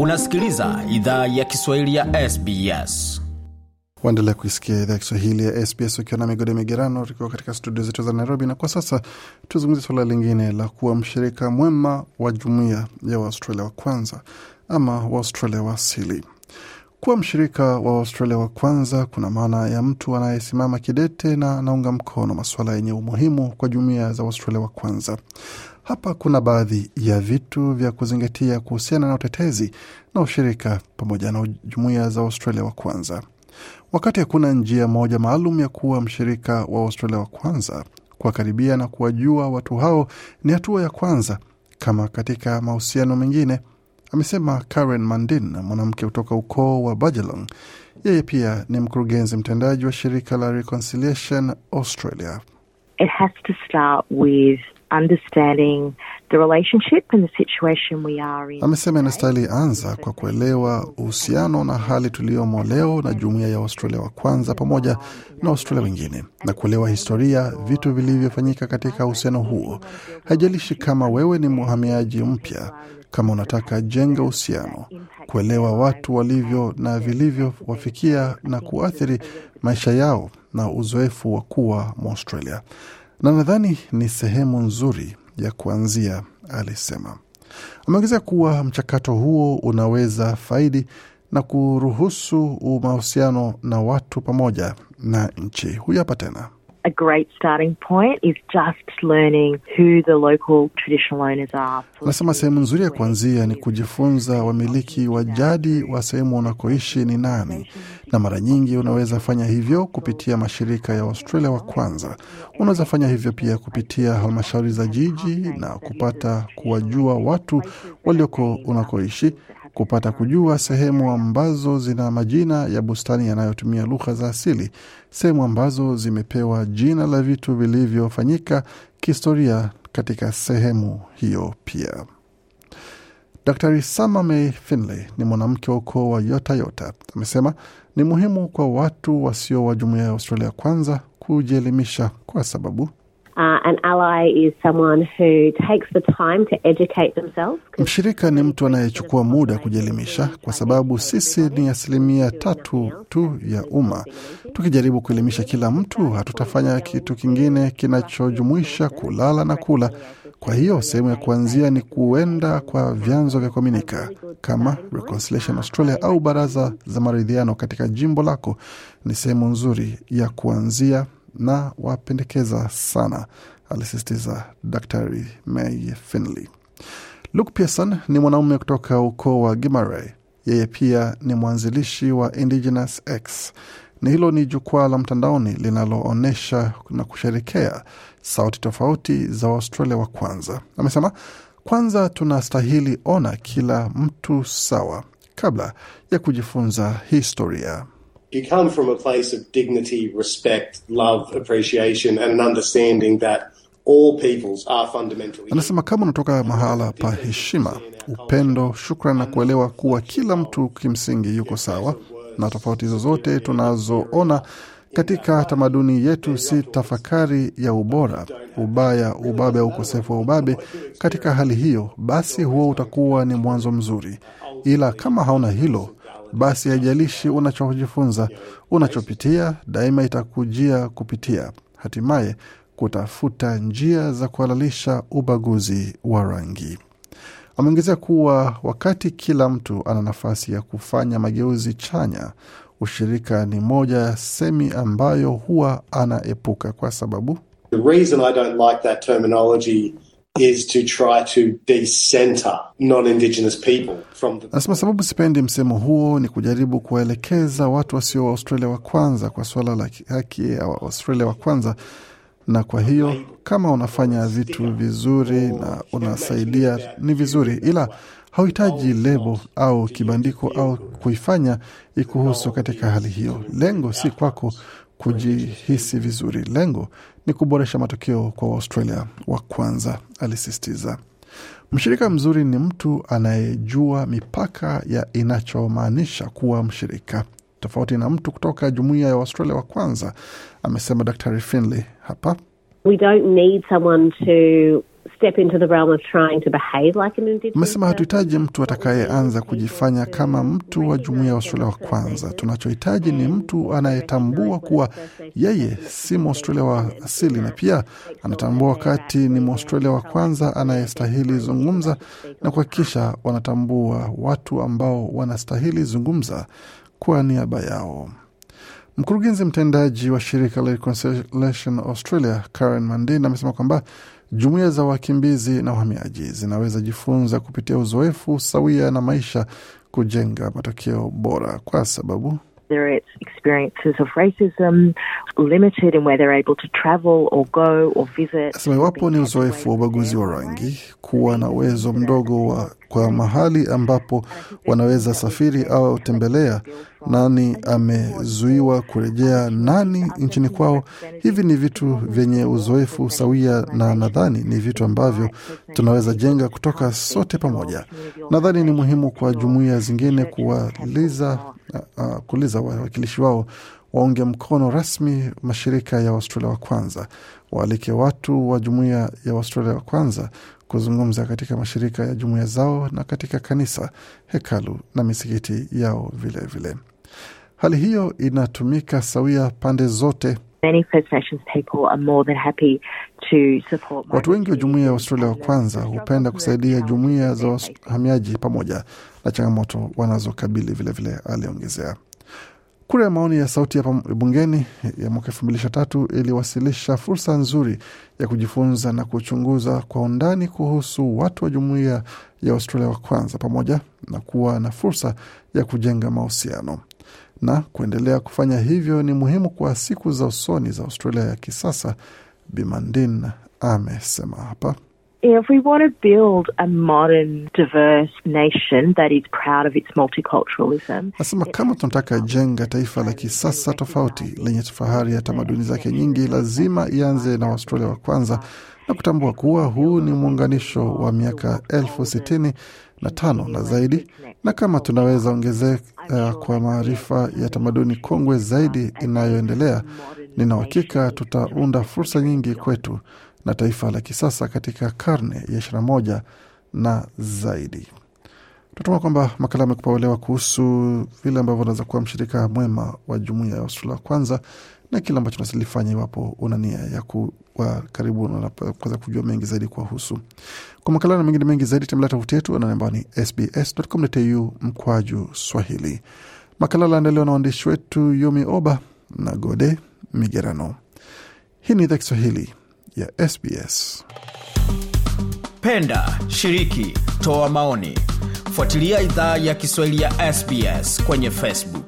Unasikiliza idhaa ya Kiswahili ya SBS. Waendelea kuisikia idhaa ya Kiswahili ya SBS ukiwa na migode migerano, tukiwa katika studio zetu za Nairobi. Na kwa sasa tuzungumzia suala lingine la kuwa mshirika mwema wa jumuiya ya Waustralia wa kwanza ama Waustralia wa asili. Kuwa mshirika wa Australia wa kwanza kuna maana ya mtu anayesimama kidete na anaunga mkono masuala yenye umuhimu kwa jumuiya za Australia wa kwanza. Hapa kuna baadhi ya vitu vya kuzingatia kuhusiana na utetezi na ushirika pamoja na jumuiya za Australia wa kwanza. Wakati hakuna njia moja maalum ya kuwa mshirika wa Australia wa kwanza, kuwakaribia na kuwajua watu hao ni hatua ya kwanza, kama katika mahusiano mengine, amesema Karen Mandin, mwanamke kutoka ukoo wa Bajalong. Yeye pia ni mkurugenzi mtendaji wa shirika la Reconciliation Australia. It has to start with understanding the relationship and the situation we are in. Amesema inastahili anza kwa kuelewa uhusiano na hali tuliyomo leo na jumuiya ya Australia wa kwanza pamoja na Australia wengine. Na kuelewa historia, vitu vilivyofanyika katika uhusiano huo. Haijalishi kama wewe ni mhamiaji mpya, kama unataka jenga uhusiano, kuelewa watu walivyo na vilivyowafikia na kuathiri maisha yao na uzoefu wa kuwa Mwaustralia na nadhani ni sehemu nzuri ya kuanzia, alisema. Ameongezea kuwa mchakato huo unaweza faidi na kuruhusu mahusiano na watu pamoja na nchi. Huyu hapa tena. A great starting point is just learning who the local traditional owners are. Anasema sehemu nzuri ya kuanzia ni kujifunza wamiliki wa jadi wa sehemu unakoishi ni nani, na mara nyingi unaweza fanya hivyo kupitia mashirika ya Australia wa kwanza. Unaweza fanya hivyo pia kupitia halmashauri za jiji na kupata kuwajua watu walioko unakoishi kupata kujua sehemu ambazo zina majina ya bustani yanayotumia lugha za asili, sehemu ambazo zimepewa jina la vitu vilivyofanyika kihistoria katika sehemu hiyo. Pia Daktari Sama May ni mwanamke wa ukoo wa Yota Yota, amesema ni muhimu kwa watu wasio wa jumuiya ya Australia kwanza kujielimisha kwa sababu Uh. Mshirika ni mtu anayechukua muda kujielimisha, kwa sababu sisi ni asilimia tatu tu ya umma. Tukijaribu kuelimisha kila mtu, hatutafanya kitu kingine kinachojumuisha kulala na kula. Kwa hiyo sehemu ya kuanzia ni kuenda kwa vyanzo vya kuaminika kama Reconciliation Australia au baraza za maridhiano katika jimbo lako. Ni sehemu nzuri ya kuanzia na wapendekeza sana, alisisitiza Daktari May Finley. Luke Pearson ni mwanaume kutoka ukoo wa Gimaray. Yeye pia ni mwanzilishi wa Indigenous X. Ni hilo ni jukwaa la mtandaoni linaloonyesha na kusherekea sauti tofauti za Waustralia wa kwanza. Amesema kwanza tunastahili ona kila mtu sawa kabla ya kujifunza historia. You come from a place of dignity, respect, love, appreciation, and an understanding that all peoples are fundamentally. Anasema kama unatoka mahala pa heshima, upendo, shukran na kuelewa kuwa kila mtu kimsingi yuko sawa, na tofauti zozote tunazoona katika tamaduni yetu si tafakari ya ubora, ubaya, ubabe au ukosefu wa ubabe. Katika hali hiyo, basi huo utakuwa ni mwanzo mzuri, ila kama hauna hilo basi haijalishi unachojifunza, unachopitia, daima itakujia kupitia hatimaye kutafuta njia za kuhalalisha ubaguzi wa rangi. Ameongezea kuwa wakati kila mtu ana nafasi ya kufanya mageuzi chanya, ushirika ni moja ya semi ambayo huwa anaepuka kwa sababu The Anasema sababu sipendi msemo huo ni kujaribu kuwaelekeza watu wasio wa Australia wa kwanza kwa suala la haki ya Australia wa kwanza, na kwa hiyo kama unafanya vitu vizuri na unasaidia ni vizuri, ila hauhitaji lebo au kibandiko au kuifanya ikuhusu katika hali hiyo. Lengo si kwako kujihisi vizuri, lengo ni kuboresha matokeo kwa Waustralia wa kwanza, alisisitiza. Mshirika mzuri ni mtu anayejua mipaka ya inachomaanisha kuwa mshirika, tofauti na mtu kutoka jumuiya ya Waustralia wa kwanza, amesema Daktari Finley hapa. We don't need someone to step into the realm of trying to behave like an Indigenous Amesema hatuhitaji mtu atakayeanza kujifanya kama mtu wa jumuiya ya Australia wa kwanza. Tunachohitaji ni mtu anayetambua kuwa yeye si Mwaustralia wa asili na pia anatambua wakati ni Mwaustralia wa kwanza anayestahili zungumza na kuhakikisha wanatambua watu ambao wanastahili zungumza kwa niaba yao. Mkurugenzi mtendaji wa shirika la Reconciliation Australia Karen Mandin amesema kwamba jumuiya za wakimbizi na uhamiaji zinaweza jifunza kupitia uzoefu sawia na maisha kujenga matokeo bora, kwa sababu There it's experiences of racism, limited in where they're able to travel or go or visit. Asema iwapo ni uzoefu wa ubaguzi wa rangi, kuwa na uwezo mdogo wa kwa mahali ambapo wanaweza safiri au tembelea, nani amezuiwa kurejea nani nchini kwao. Hivi ni vitu vyenye uzoefu sawia, na nadhani ni vitu ambavyo tunaweza jenga kutoka sote pamoja. Nadhani ni muhimu kwa jumuiya zingine kuwaliza uh, kuuliza wawakilishi wao waunge mkono rasmi mashirika ya Waustralia wa kwanza, waalike watu wa jumuiya ya Waustralia wa kwanza kuzungumza katika mashirika ya jumuiya zao na katika kanisa, hekalu na misikiti yao vilevile vile. Hali hiyo inatumika sawia pande zote. Many First Nations people are more than happy Watu wengi wa jumuiya ya Australia wa kwanza hupenda kusaidia jumuiya za wahamiaji pamoja na changamoto wanazokabili vilevile, aliongezea. Kura ya maoni ya sauti ya bungeni ya mwaka elfu mbili ishirini na tatu iliwasilisha fursa nzuri ya kujifunza na kuchunguza kwa undani kuhusu watu wa jumuiya ya Australia wa kwanza pamoja na kuwa na fursa ya kujenga mahusiano na kuendelea kufanya hivyo ni muhimu kwa siku za usoni za Australia ya kisasa, Bimandin amesema hapa. If we want to build a modern, diverse nation that is proud of its multiculturalism, Nasema kama tunataka jenga taifa la kisasa tofauti lenye fahari ya tamaduni zake nyingi, lazima ianze na Waustralia wa kwanza na kutambua kuwa huu ni muunganisho wa miaka elfu sitini na tano na zaidi, na kama tunaweza ongezeka kwa maarifa ya tamaduni kongwe zaidi inayoendelea, nina uhakika tutaunda fursa nyingi kwetu na taifa la kisasa katika karne ya ishirini na moja na zaidi. Tunatuma kwamba makala amekupa uelewa kuhusu vile ambavyo unaweza kuwa mshirika mwema wa jumuiya ya Australia kwanza na kile ambacho nasilifanya iwapo una nia ya kuwa karibu kuweza kujua mengi zaidi kuwahusu. Kwa makala na mengine mengi zaidi, tembelea tovuti yetu anwani ambao ni sbs.com.au mkwaju Swahili. Makala laandaliwa na waandishi wetu Yumi Oba na Gode Migerano. Hii ni idhaa Kiswahili ya SBS. Penda, shiriki, toa maoni. Fuatilia idhaa ya Kiswahili ya SBS kwenye Facebook.